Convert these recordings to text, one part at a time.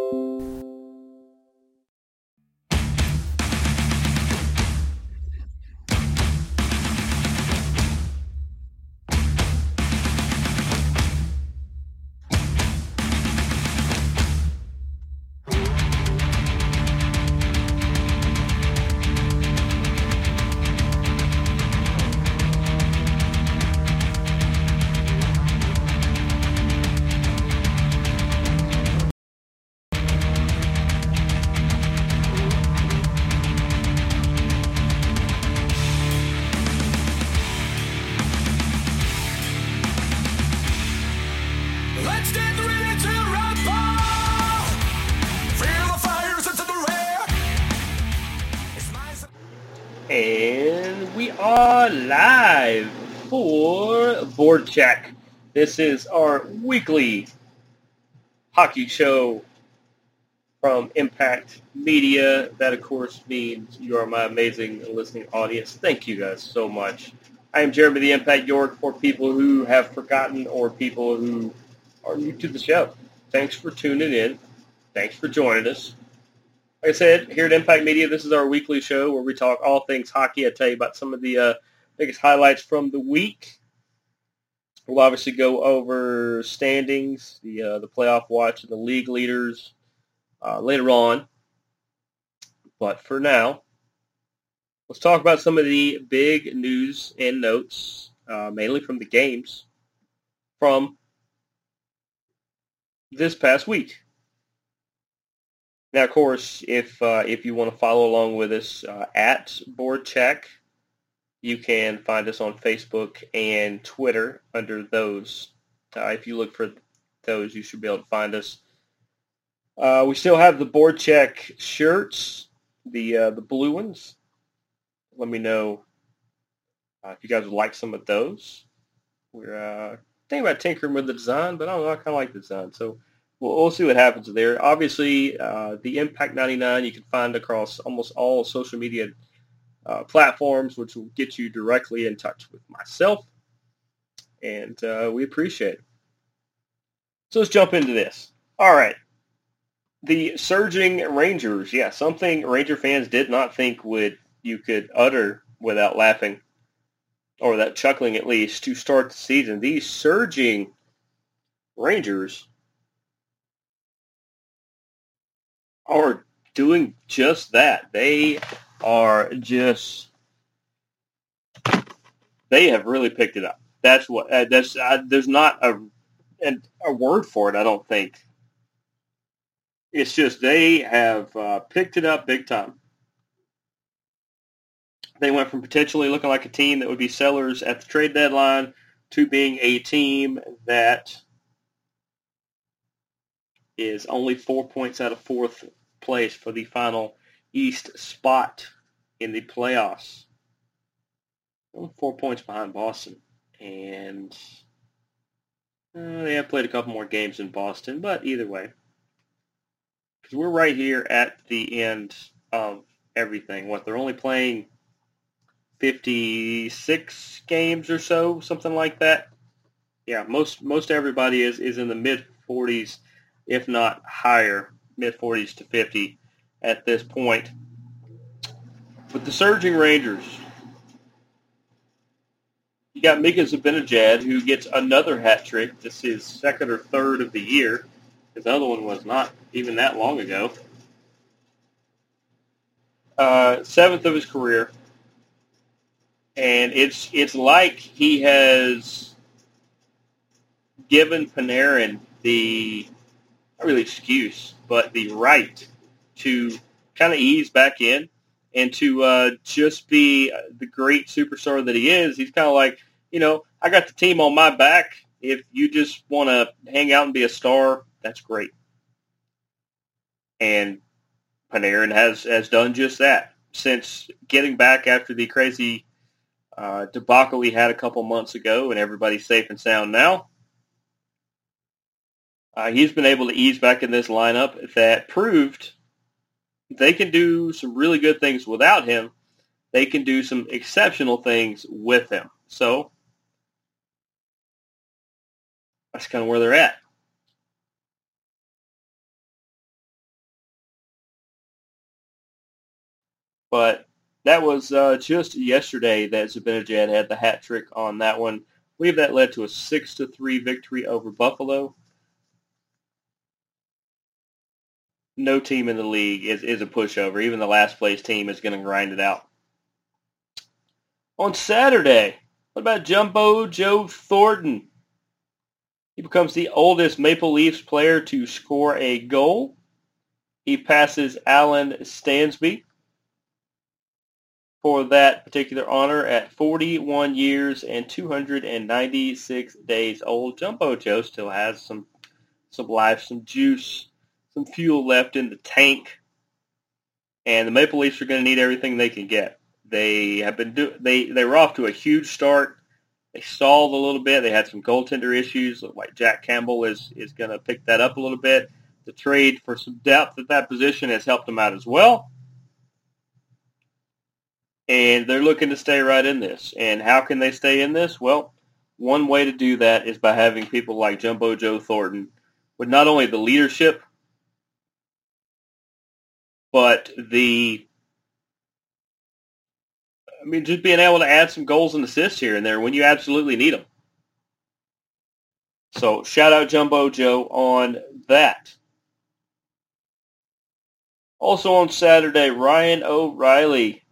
Let's live for BoardCheck. This is our weekly hockey show from Impact Media. That, of course, means you are my amazing listening audience. Thank you guys so much. I am Jeremy the Impact York for people who have forgotten or people who are new to the show. Thanks for tuning in. Thanks for joining us. Like I said, here at Impact Media, this is our weekly show where we talk all things hockey. I tell you about some of the uh, biggest highlights from the week. We'll obviously go over standings, the uh, the playoff watch, and the league leaders uh, later on. But for now, let's talk about some of the big news and notes, uh, mainly from the games from this past week. Now, of course, if uh, if you want to follow along with us uh, at BoardCheck, you can find us on Facebook and Twitter under those. Uh, if you look for those, you should be able to find us. Uh, we still have the BoardCheck shirts, the uh, the blue ones. Let me know uh, if you guys would like some of those. We're uh, thinking about tinkering with the design, but I don't know. I kind of like the design, so we'll, we'll see what happens there. Obviously, uh, the Impact 99 you can find across almost all social media uh, platforms, which will get you directly in touch with myself, and uh, we appreciate it. So let's jump into this. All right. The surging Rangers, yeah, something Ranger fans did not think would you could utter without laughing, or without chuckling at least, to start the season. These surging Rangers are doing just that. They are just they have really picked it up. That's what uh, that's uh, there's not a a word for it. I don't think. It's just they have uh, picked it up big time. They went from potentially looking like a team that would be sellers at the trade deadline to being a team that is only four points out of fourth place for the final East spot in the playoffs. Only four points behind Boston. And uh, they have played a couple more games in Boston, but either way. Because we're right here at the end of everything. What, they're only playing 56 games or so, something like that. Yeah, most most everybody is, is in the mid 40s, if not higher, mid 40s to 50 at this point. With the surging Rangers, you got Mika Zibanejad, who gets another hat trick. This is second or third of the year. His other one was not even that long ago. Uh, seventh of his career, and it's it's like he has given Panarin the not really excuse, but the right to kind of ease back in and to uh, just be the great superstar that he is. He's kind of like, you know, I got the team on my back. If you just want to hang out and be a star, that's great. And Panarin has has done just that since getting back after the crazy uh, debacle he had a couple months ago, and everybody's safe and sound now. Uh, he's been able to ease back in this lineup that proved they can do some really good things without him. They can do some exceptional things with him. So that's kind of where they're at. But that was uh, just yesterday that Zibanejad had the hat trick on that one. I believe that led to a six to three victory over Buffalo. No team in the league is, is a pushover. Even the last place team is going to grind it out. On Saturday, what about Jumbo Joe Thornton? He becomes the oldest Maple Leafs player to score a goal. He passes Allan Stanley for that particular honor at 41 years and 296 days old. Jumbo Joe still has some some life, some juice, some fuel left in the tank, and the Maple Leafs are going to need everything they can get. They have been do they they were off to a huge start. They stalled a little bit. They had some goaltender issues. Like Jack Campbell is is going to pick that up a little bit. The trade for some depth at that position has helped them out as well. And they're looking to stay right in this. And how can they stay in this? Well, one way to do that is by having people like Jumbo Joe Thornton with not only the leadership, but the I mean, just being able to add some goals and assists here and there when you absolutely need them. So shout out Jumbo Joe on that. Also on Saturday, Ryan O'Reilly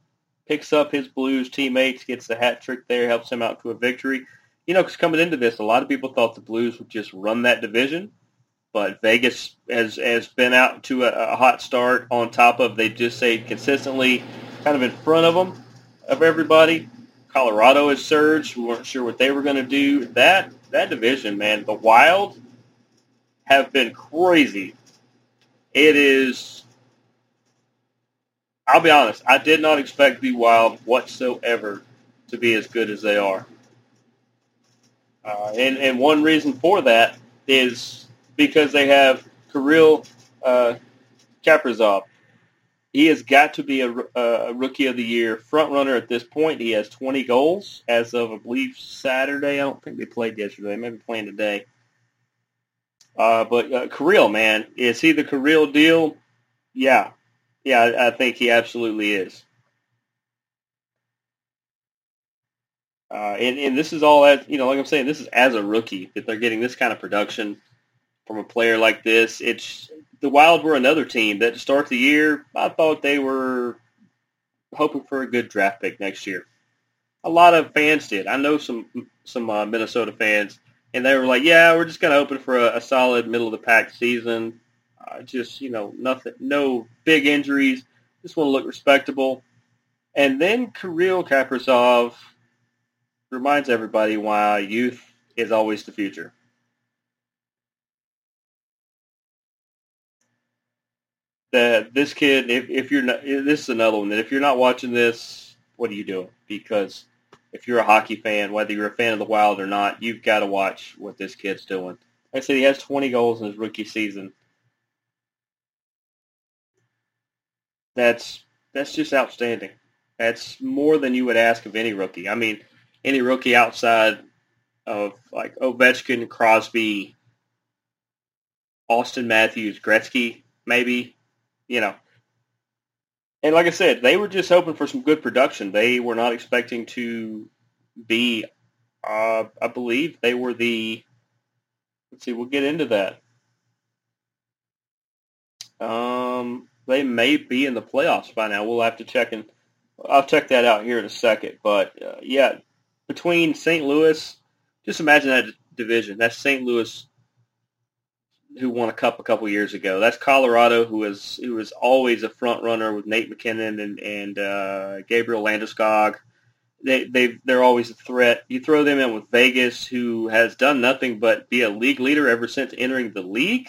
picks up his Blues teammates, gets the hat trick there, helps him out to a victory. You know, because coming into this, a lot of people thought the Blues would just run that division, but Vegas has has been out to a, a hot start. On top of they just stayed consistently kind of in front of them of everybody. Colorado has surged. We weren't sure what they were going to do. That that division, man, the Wild have been crazy. It is. I'll be honest. I did not expect the Wild whatsoever to be as good as they are. Uh, and and one reason for that is because they have Kirill uh, Kaprizov, he has got to be a, a, rookie of the year front runner at this point. He has 20 goals as of, I believe, Saturday. I don't think they played yesterday. Maybe playing today. Uh, but uh, Kirill, man, is he the Kirill deal? Yeah. Yeah, I, I think he absolutely is. Uh, and, and this is all as, you know, like I'm saying, this is as a rookie that they're getting this kind of production from a player like this. It's the Wild were another team that to start the year, I thought they were hoping for a good draft pick next year. A lot of fans did. I know some some uh, Minnesota fans, and they were like, "Yeah, we're just going to open for a, a, solid middle of the pack season. Uh, just you know, nothing, no big injuries. Just want to look respectable." And then Kirill Kaprizov reminds everybody why youth is always the future. That this kid, if, if you're not, eh, this is another one that if you're not watching this, what are you doing? Because if you're a hockey fan, whether you're a fan of the Wild or not, you've got to watch what this kid's doing. Like I said, he has 20 goals in his rookie season. That's that's just outstanding. That's more than you would ask of any rookie. I mean, any rookie outside of like Ovechkin, Crosby, Auston Matthews, Gretzky, maybe you know. And like I said, they were just hoping for some good production. They were not expecting to be, uh, I believe they were the, let's see, we'll get into that. Um, they may be in the playoffs by now. We'll have to check and I'll check that out here in a second. But uh, yeah, between St. Louis, just imagine that division. That's St. Louis, who won a cup a couple years ago. That's Colorado, who was who was always a front runner with Nate MacKinnon and and uh, Gabriel Landeskog. They they they're always a threat. You throw them in with Vegas, who has done nothing but be a league leader ever since entering the league,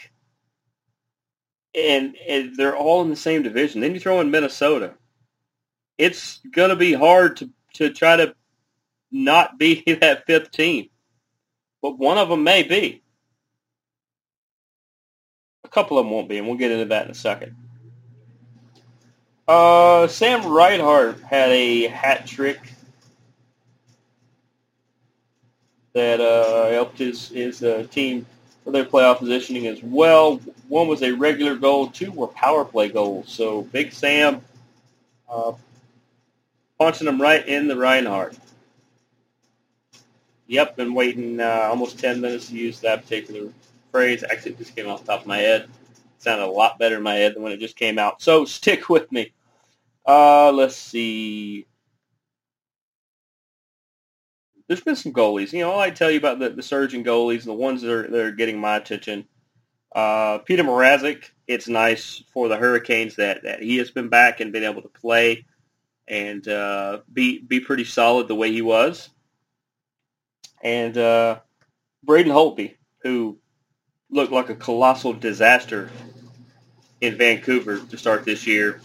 and, and they're all in the same division. Then you throw in Minnesota. It's gonna be hard to to try to not be that fifth team, but one of them may be. Couple of them won't be, and we'll get into that in a second. Uh, Sam Reinhart had a hat trick that uh, helped his his uh, team for their playoff positioning as well. One was a regular goal, two were power play goals. So Big Sam uh, punching them right in the Reinhart. Yep, been waiting uh, almost 10 minutes to use that particular phrase. Actually, just came off the top of my head. It sounded a lot better in my head than when it just came out. So stick with me. Uh, let's see. There's been some goalies. You know, I tell you about the, the surging goalies and the ones that are, that are getting my attention. Uh, Peter Mrazek, it's nice for the Hurricanes that, that he has been back and been able to play and uh, be be pretty solid the way he was and uh, Braden Holtby, who looked like a colossal disaster in Vancouver to start this year,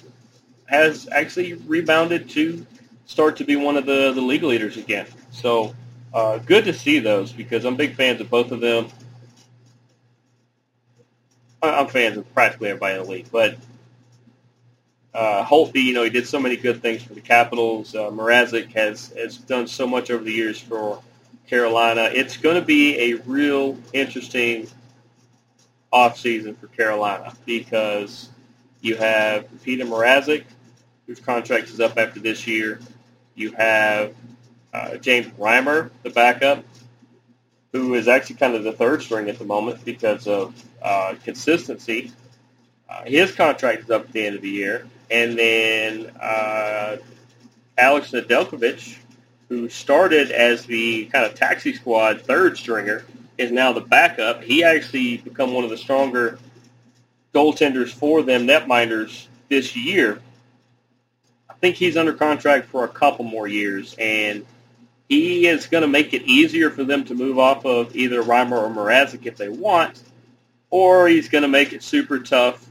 has actually rebounded to start to be one of the, the league leaders again. So uh, good to see those because I'm big fans of both of them. I'm fans of practically everybody in the league, but uh, Holtby, you know, he did so many good things for the Capitals. Uh, Mrazek has has done so much over the years for Carolina. It's going to be a real interesting offseason for Carolina because you have Peter Mrazek, whose contract is up after this year. You have uh, James Reimer, the backup, who is actually kind of the third string at the moment because of uh, consistency. Uh, his contract is up at the end of the year. And then uh, Alex Nedeljkovic, who started as the kind of taxi squad third stringer, is now the backup. He actually become one of the stronger goaltenders for them netminders this year. I think he's under contract for a couple more years, and he is going to make it easier for them to move off of either Reimer or Mrazek if they want, or he's going to make it super tough.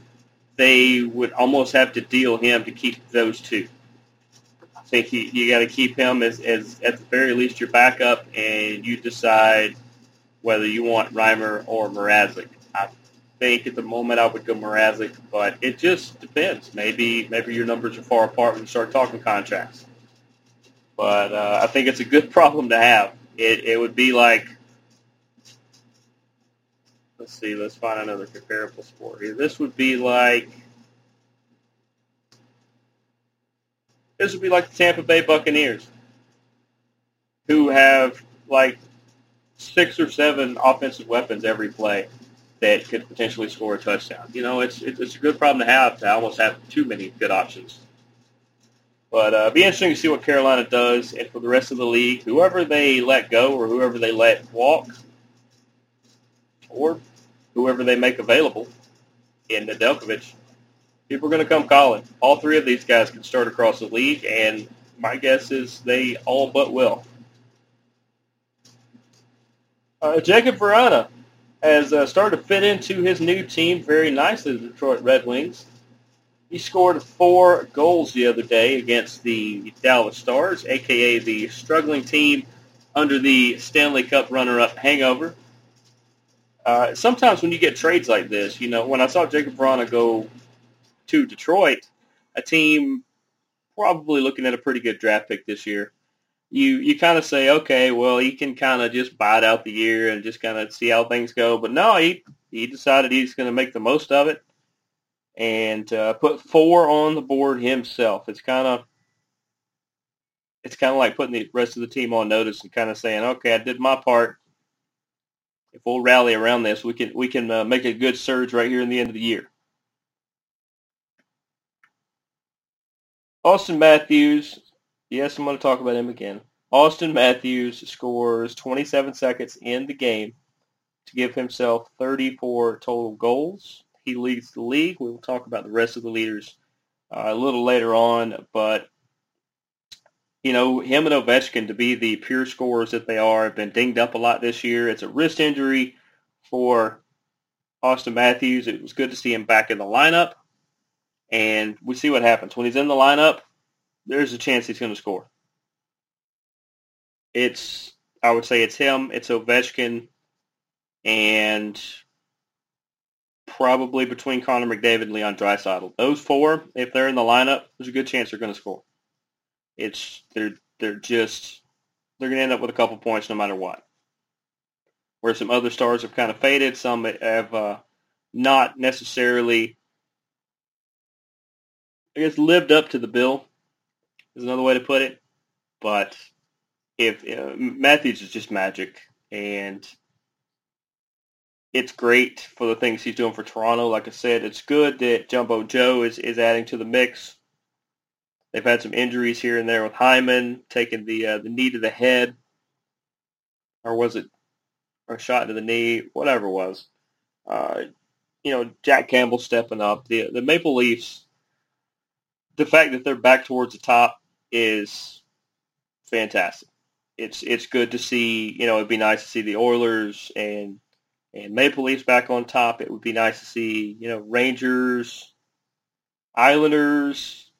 They would almost have to deal him to keep those two I think you, you got to keep him as, as at the very least your backup, and you decide whether you want Reimer or Mrazek. I think at the moment I would go Mrazek, but it just depends. Maybe maybe your numbers are far apart when you start talking contracts. But uh, I think it's a good problem to have. It it would be like let's see, let's find another comparable sport here. This would be like This would be like the Tampa Bay Buccaneers, who have like six or seven offensive weapons every play that could potentially score a touchdown. You know, it's it's a good problem to have to almost have too many good options. But uh, be interesting to see what Carolina does, and for the rest of the league, whoever they let go or whoever they let walk, or whoever they make available in Nedeljkovic, people are going to come calling. All three of these guys can start across the league, and my guess is they all but will. Uh, Jakub Vrana has uh, started to fit into his new team very nicely, the Detroit Red Wings. He scored four goals the other day against the Dallas Stars, aka the struggling team under the Stanley Cup runner-up hangover. Uh, sometimes when you get trades like this, you know, when I saw Jakub Vrana go to Detroit, a team probably looking at a pretty good draft pick this year. You you kind of say, okay, well, he can kind of just bide out the year and just kind of see how things go. But no, he he decided he's going to make the most of it and uh, put four on the board himself. It's kind of it's kind of like putting the rest of the team on notice and kind of saying, okay, I did my part. If we'll rally around this, we can we can uh, make a good surge right here in the end of the year. Auston Matthews, yes, I'm going to talk about him again. Auston Matthews scores 27 seconds in the game to give himself 34 total goals. He leads the league. We will talk about the rest of the leaders uh, a little later on, but you know, him and Ovechkin to be the pure scorers that they are have been dinged up a lot this year. It's a wrist injury for Auston Matthews. It was good to see him back in the lineup and we see what happens. When he's in the lineup, there's a chance he's going to score. It's, I would say it's him, it's Ovechkin, and probably between Connor McDavid and Leon Draisaitl. Those four, if they're in the lineup, there's a good chance they're going to score. It's they're they're just they're going to end up with a couple points no matter what. Where some other stars have kind of faded, some have uh, not necessarily I guess, lived up to the bill. Is another way to put it. But if uh, Matthews is just magic, and it's great for the things he's doing for Toronto. Like I said, it's good that Jumbo Joe is, is adding to the mix. They've had some injuries here and there with Hyman taking the uh, the knee to the head, or was it a shot to the knee? Whatever it was. Uh, you know, Jack Campbell stepping up. The the Maple Leafs. The fact that they're back towards the top is fantastic. It's it's good to see. You know, it'd be nice to see the Oilers and and Maple Leafs back on top. It would be nice to see, you know, Rangers, Islanders,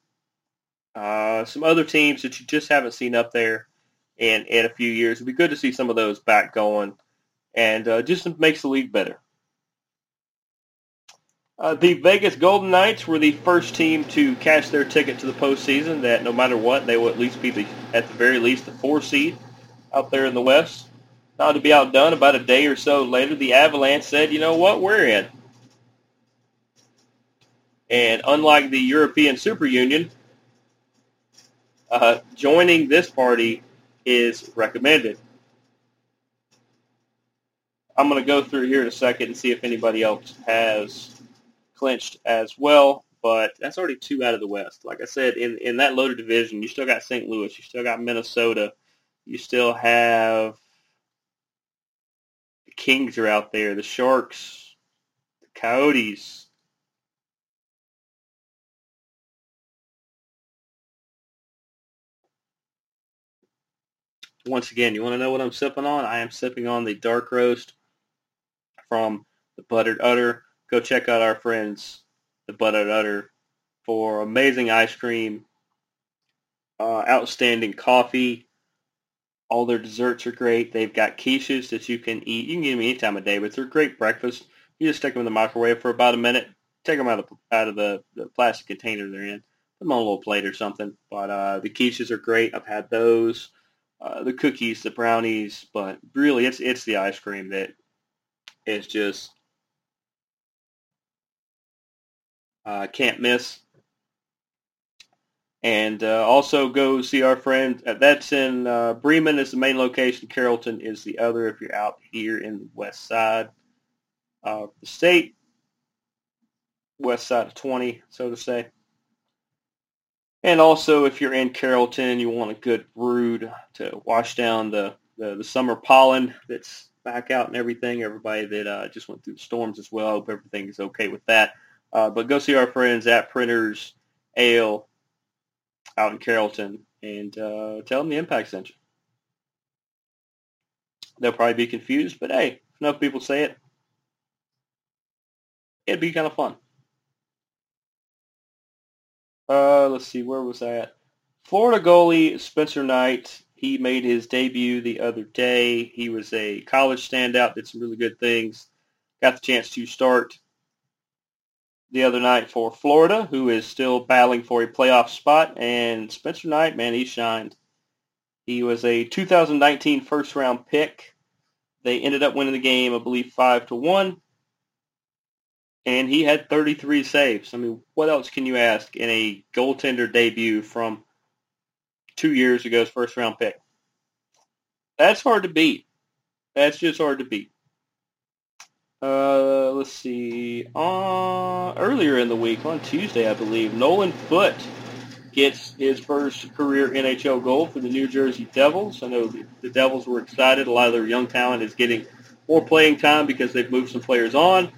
uh, some other teams that you just haven't seen up there in, in a few years. It'd be good to see some of those back going and uh, just makes the league better. Uh, the Vegas Golden Knights were the first team to cash their ticket to the postseason. That no matter what, they will at least be the, at the very least the four seed out there in the West. Not to be outdone, about a day or so later, the Avalanche said, you know what, we're in. And unlike the European Super Union, uh, joining this party is recommended. I'm going to go through here in a second and see if anybody else has clinched as well, but that's already two out of the West. Like I said, in, in that loaded division, you still got St. Louis, you still got Minnesota, you still have the Kings are out there, the Sharks, the Coyotes. Once again, you want to know what I'm sipping on? I am sipping on the dark roast from the Butter'd Udder. Go check out our friends, the Butter'd Udder, for amazing ice cream, uh, outstanding coffee, all their desserts are great. They've got quiches that you can eat. You can eat them any time of day, but they're great breakfast. You just stick them in the microwave for about a minute. Take them out of the, out of the, the plastic container they're in. Put them on a little plate or something. But uh, the quiches are great. I've had those. Uh, the cookies, the brownies, but really it's it's the ice cream that is just uh, can't miss and uh, also go see our friend. Uh, that's in uh, Bremen is the main location. Carrollton is the other. If you're out here in the west side of the state, west side of 20, so to say. And also, if you're in Carrollton and you want a good brood to wash down the, the, the summer pollen that's back out and everything, everybody that uh, just went through the storms as well, hope everything is okay with that. Uh, but go see our friends at Printer's Ale out in Carrollton and uh, tell them the Impact you. They'll probably be confused, but hey, enough people say it, it'd be kind of fun. Uh, let's see, where was that? Florida goalie Spencer Knight. He made his debut the other day. He was a college standout, did some really good things. Got the chance to start the other night for Florida, who is still battling for a playoff spot. And Spencer Knight, man, he shined. He was a 2019 first round pick. They ended up winning the game, I believe, five to one. And he had 33 saves. I mean, what else can you ask in a goaltender debut from two years ago's first round pick? That's hard to beat. That's just hard to beat. Uh, let's see. Uh, earlier in the week, on Tuesday, I believe, Nolan Foote gets his first career NHL goal for the New Jersey Devils. I know the Devils were excited. A lot of their young talent is getting more playing time because they've moved some players on.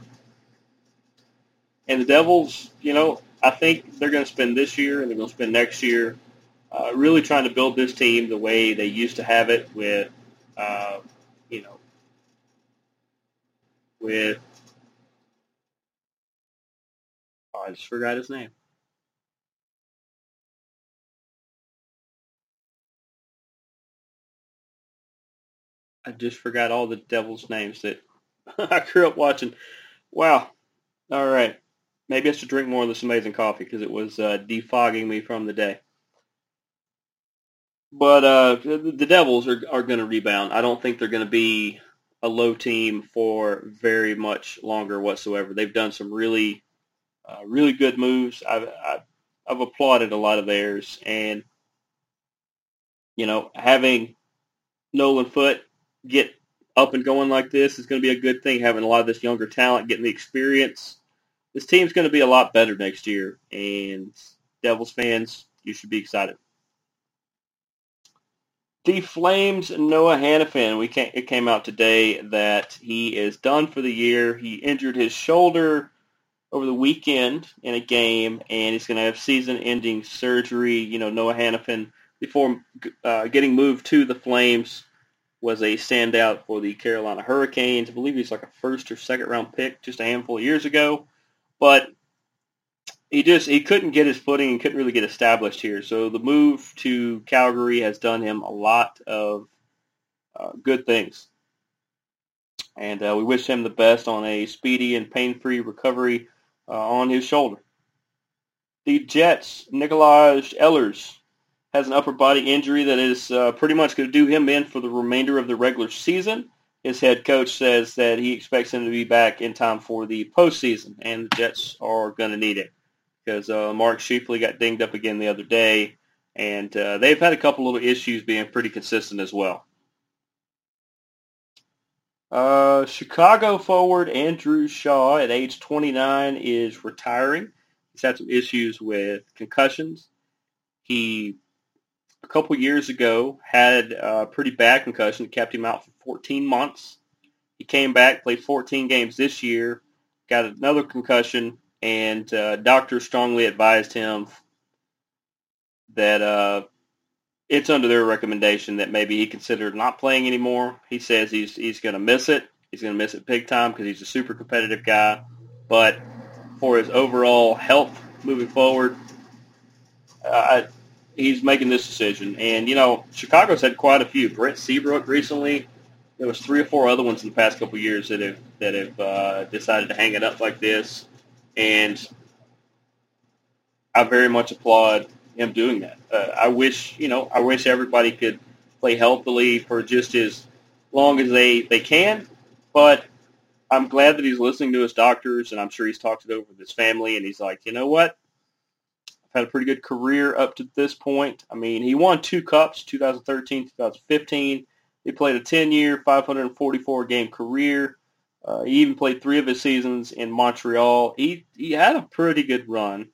And the Devils, you know, I think they're going to spend this year and they're going to spend next year uh, really trying to build this team the way they used to have it with, uh, with oh, I just forgot his name. I just forgot all the devil's names that I grew up watching. Wow. All right. Maybe I should drink more of this amazing coffee because it was uh, defogging me from the day. But uh, the, Devils are, are going to rebound. I don't think they're going to be a low team for very much longer whatsoever. They've done some really, uh, really good moves. I've, I've, I've applauded a lot of theirs, and you know, having Nolan Foote get up and going like this is going to be a good thing. Having a lot of this younger talent, getting the experience, this team's going to be a lot better next year. And Devils fans, you should be excited. The Flames, Noah Hanifin. We came, it came out today that he is done for the year. He injured his shoulder over the weekend in a game, and he's going to have season-ending surgery. You know, Noah Hanifin, before uh, getting moved to the Flames, was a standout for the Carolina Hurricanes. I believe he's like a first or second round pick just a handful of years ago, but he just he couldn't get his footing and couldn't really get established here. So the move to Calgary has done him a lot of uh, good things, and uh, we wish him the best on a speedy and pain-free recovery uh, on his shoulder. The Jets, Nikolaj Ehlers has an upper body injury that is uh, pretty much going to do him in for the remainder of the regular season. His head coach says that he expects him to be back in time for the postseason, and the Jets are going to need it because uh, Mark Scheifele got dinged up again the other day, and uh, they've had a couple little issues being pretty consistent as well. Uh, Chicago forward Andrew Shaw at age 29 is retiring. He's had some issues with concussions. He, a couple years ago, had a pretty bad concussion that kept him out for 14 months. He came back, played 14 games this year, got another concussion, and uh, doctors strongly advised him that uh, it's under their recommendation that maybe he considered not playing anymore. He says he's he's going to miss it. He's going to miss it big time because he's a super competitive guy. But for his overall health moving forward, he's making this decision. And you know, Chicago's had quite a few. Brent Seabrook recently. There was three or four other ones in the past couple years that have that have uh, decided to hang it up like this and I very much applaud him doing that. Uh, I wish, you know, I wish everybody could play healthily for just as long as they, they can, but I'm glad that he's listening to his doctors, and I'm sure he's talked it over with his family, and he's like, you know what? I've had a pretty good career up to this point. I mean, he won two cups, 2013, 2015. He played a 10-year, 544-game career. Uh, he even played three of his seasons in Montreal. He he had a pretty good run,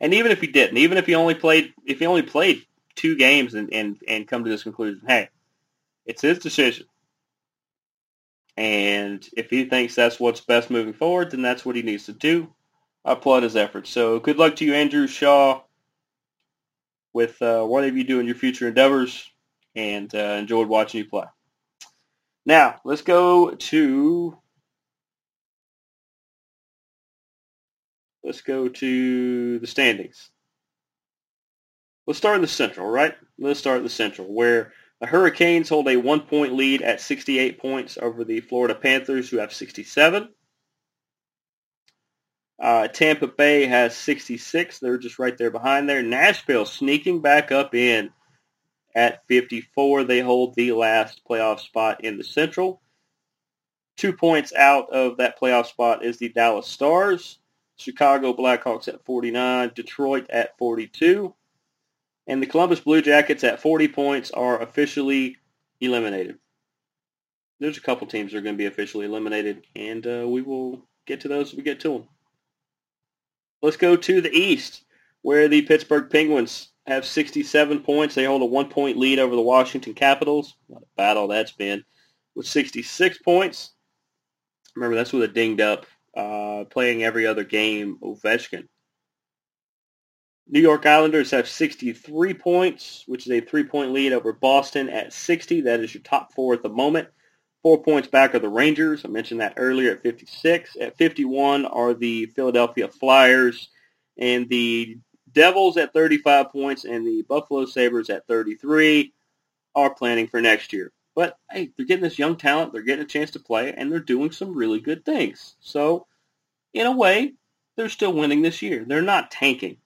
and even if he didn't, even if he only played if he only played two games and and, and come to this conclusion, hey, it's his decision. And if he thinks that's what's best moving forward, then that's what he needs to do. I applaud his efforts. So good luck to you, Andrew Shaw, with uh, whatever you do in your future endeavors, and uh, enjoyed watching you play. Now let's go to Let's go to the standings. Let's start in the Central, right? Let's start in the Central, where the Hurricanes hold a one-point lead at 68 points over the Florida Panthers, who have 67. Uh, Tampa Bay has 66. They're just right there behind there. Nashville sneaking back up in at 54. They hold the last playoff spot in the Central. Two points out of that playoff spot is the Dallas Stars. Chicago Blackhawks at 49, Detroit at 42, and the Columbus Blue Jackets at 40 points are officially eliminated. There's a couple teams that are going to be officially eliminated, and uh, we will get to those as we get to them. Let's go to the East, where the Pittsburgh Penguins have 67 points. They hold a one-point lead over the Washington Capitals. What a battle that's been. With 66 points. Remember, that's with a dinged up uh, playing every other game, Ovechkin. New York Islanders have 63 points, which is a three-point lead over Boston at 60. That is your top four at the moment. Four points back are the Rangers. I mentioned that earlier at 56. At 51 are the Philadelphia Flyers and the Devils at 35 points and the Buffalo Sabres at 33 are planning for next year. But hey, they're getting this young talent. They're getting a chance to play, and they're doing some really good things. So, in a way, they're still winning this year. They're not tanking.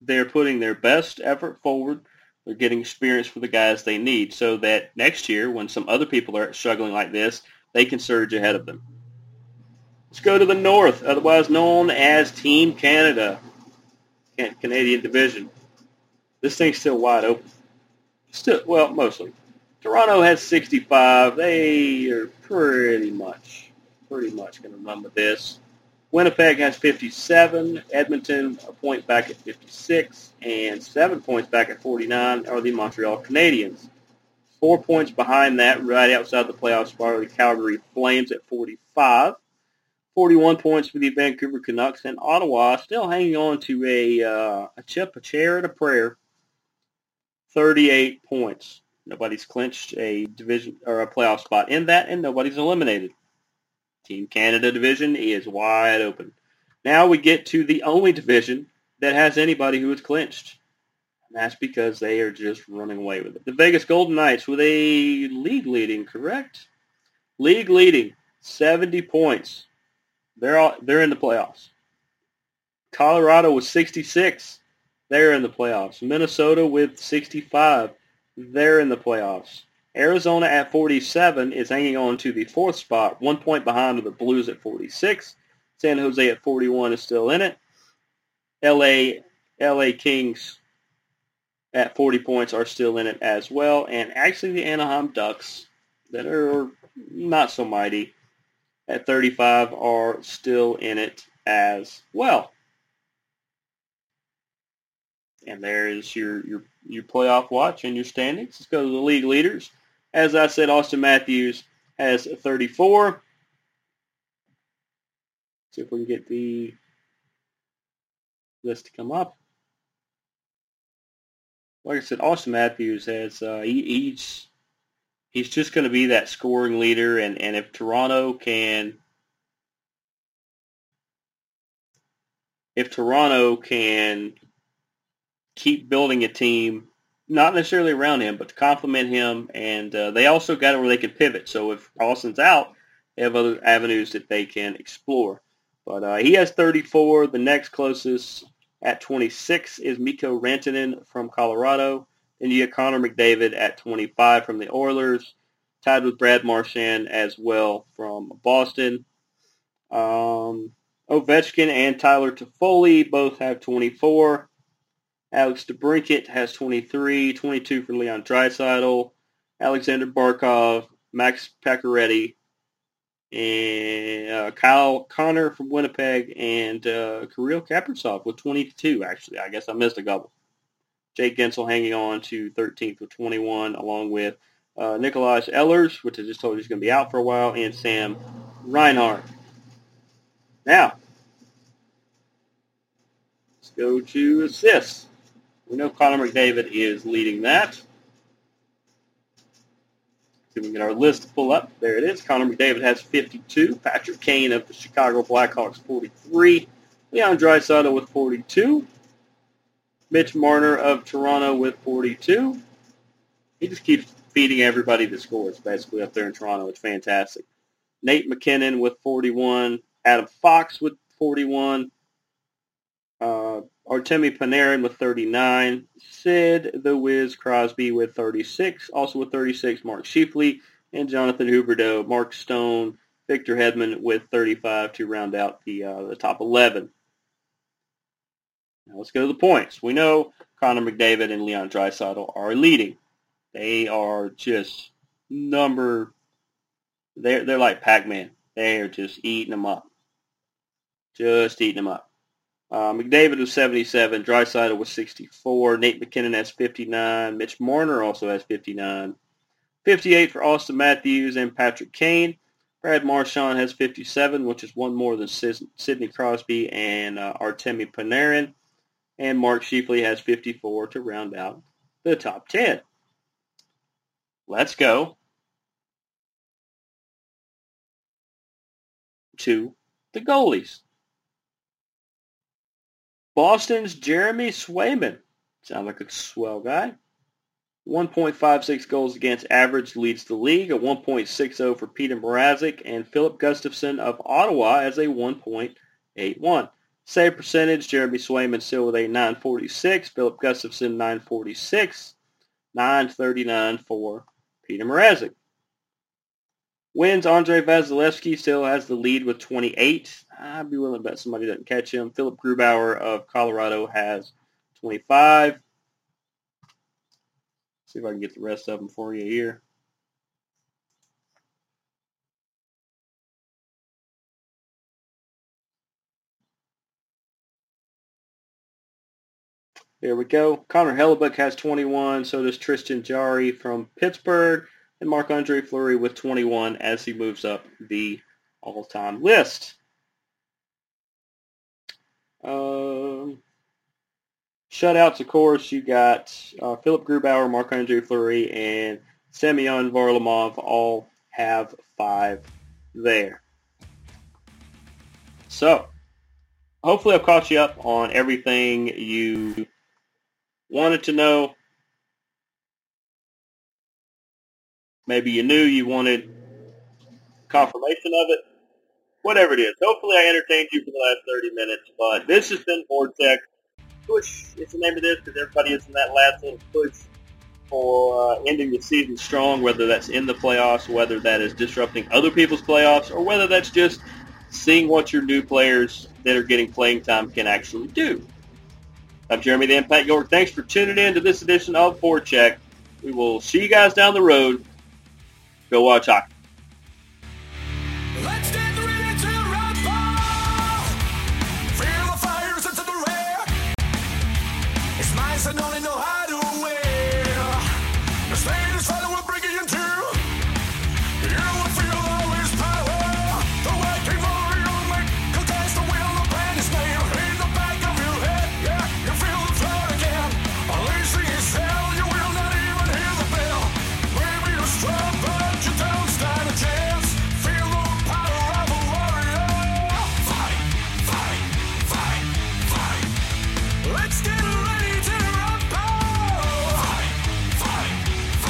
They're putting their best effort forward. They're getting experience for the guys they need so that next year, when some other people are struggling like this, they can surge ahead of them. Let's go to the North, otherwise known as Team Canada, Canadian Division. This thing's still wide open. Still, well, mostly. Toronto has 65. They are pretty much, pretty much going to run with this. Winnipeg has 57. Edmonton a point back at 56, and seven points back at 49 are the Montreal Canadiens. Four points behind that, right outside the playoff spot, are the Calgary Flames at 45. 41 points for the Vancouver Canucks, and Ottawa still hanging on to a uh, a chip, a chair, and a prayer. 38 points. Nobody's clinched a division or a playoff spot in that, and nobody's eliminated. Team Canada division is wide open. Now we get to the only division that has anybody who is clinched. And that's because they are just running away with it. The Vegas Golden Knights with a league leading, correct? League leading, 70 points. They're all, they're in the playoffs. Colorado with 66. They're in the playoffs. Minnesota with 65. They're in the playoffs. Arizona at 47 is hanging on to the fourth spot, one point behind the Blues at 46. San Jose at 41 is still in it. LA, LA Kings at 40 points are still in it as well. And actually the Anaheim Ducks that are not so mighty at 35 are still in it as well. And there is your, your, your playoff watch and your standings. Let's go to the league leaders. As I said, Auston Matthews has 34. See if we can get the list to come up. Like I said, Auston Matthews has uh, he, he's he's just going to be that scoring leader, and and if Toronto can if Toronto can keep building a team, not necessarily around him, but to complement him, and uh, they also got it where they could pivot. So if Auston's out, they have other avenues that they can explore. But uh, he has 34. The next closest at 26 is Mikko Rantanen from Colorado. Then you get Connor McDavid at 25 from the Oilers, tied with Brad Marchand as well from Boston. Um, Ovechkin and Tyler Toffoli both have 24. Alex DeBrincat has 23, 22 for Leon Draisaitl, Aleksander Barkov, Max Pacioretty, and uh, Kyle Connor from Winnipeg, and uh, Kirill Kaprizov with 22, actually. I guess I missed a couple. Jake Guentzel hanging on to 13th with 21, along with uh, Nikolaj Ehlers, which I just told you is going to be out for a while, and Sam Reinhart. Now, let's go to assists. We know Connor McDavid is leading that. See if we can get our list to pull up. There it is. Connor McDavid has 52. Patrick Kane of the Chicago Blackhawks, 43. Leon Draisaitl with 42. Mitch Marner of Toronto with 42. He just keeps beating everybody that scores, basically, up there in Toronto. It's fantastic. Nate MacKinnon with 41. Adam Fox with 41. Uh, Artemi Panarin with 39. Sid the Wiz Crosby with 36. Also with 36, Mark Scheifele and Jonathan Huberdeau. Mark Stone, Victor Hedman with 35 to round out the uh, the top 11. Now let's go to the points. We know Connor McDavid and Leon Draisaitl are leading. They are just number. They're they're like Pac-Man. They are just eating them up. Just eating them up. Uh, McDavid was 77. Draisaitl was 64. Nate MacKinnon has 59. Mitch Marner also has 59. 58 for Auston Matthews and Patrick Kane. Brad Marchand has 57, which is one more than Sidney Crosby and uh, Artemi Panarin. And Mark Scheifele has 54 to round out the top 10. Let's go to the goalies. Boston's Jeremy Swayman. Sound like a swell guy. 1.56 goals against average leads the league. A 1.60 for Peter Mrazek and Filip Gustavsson of Ottawa as a 1.81. Save percentage, Jeremy Swayman still with a 946. Filip Gustavsson 946. 939 for Peter Mrazek. Wins, Andrei Vasilevskiy still has the lead with 28. I'd be willing to bet somebody doesn't catch him. Philipp Grubauer of Colorado has 25. See if I can get the rest of them for you here. There we go. Connor Hellebuyck has 21. So does Tristan Jarry from Pittsburgh. And Marc-Andre Fleury with 21 as he moves up the all-time list. Um, shutouts, of course, you got uh, Philipp Grubauer, Marc-Andre Fleury, and Semyon Varlamov all have five there. So, hopefully I've caught you up on everything you wanted to know. Maybe you knew you wanted confirmation of it. Whatever it is. Hopefully I entertained you for the last 30 minutes. But this has been Check. Push is the name of this because everybody is in that last little push for uh, ending the season strong, whether that's in the playoffs, whether that is disrupting other people's playoffs, or whether that's just seeing what your new players that are getting playing time can actually do. I'm Jeremy the Impact York. Thanks for tuning in to this edition of BoardCheck. We will see you guys down the road. Go watch hockey.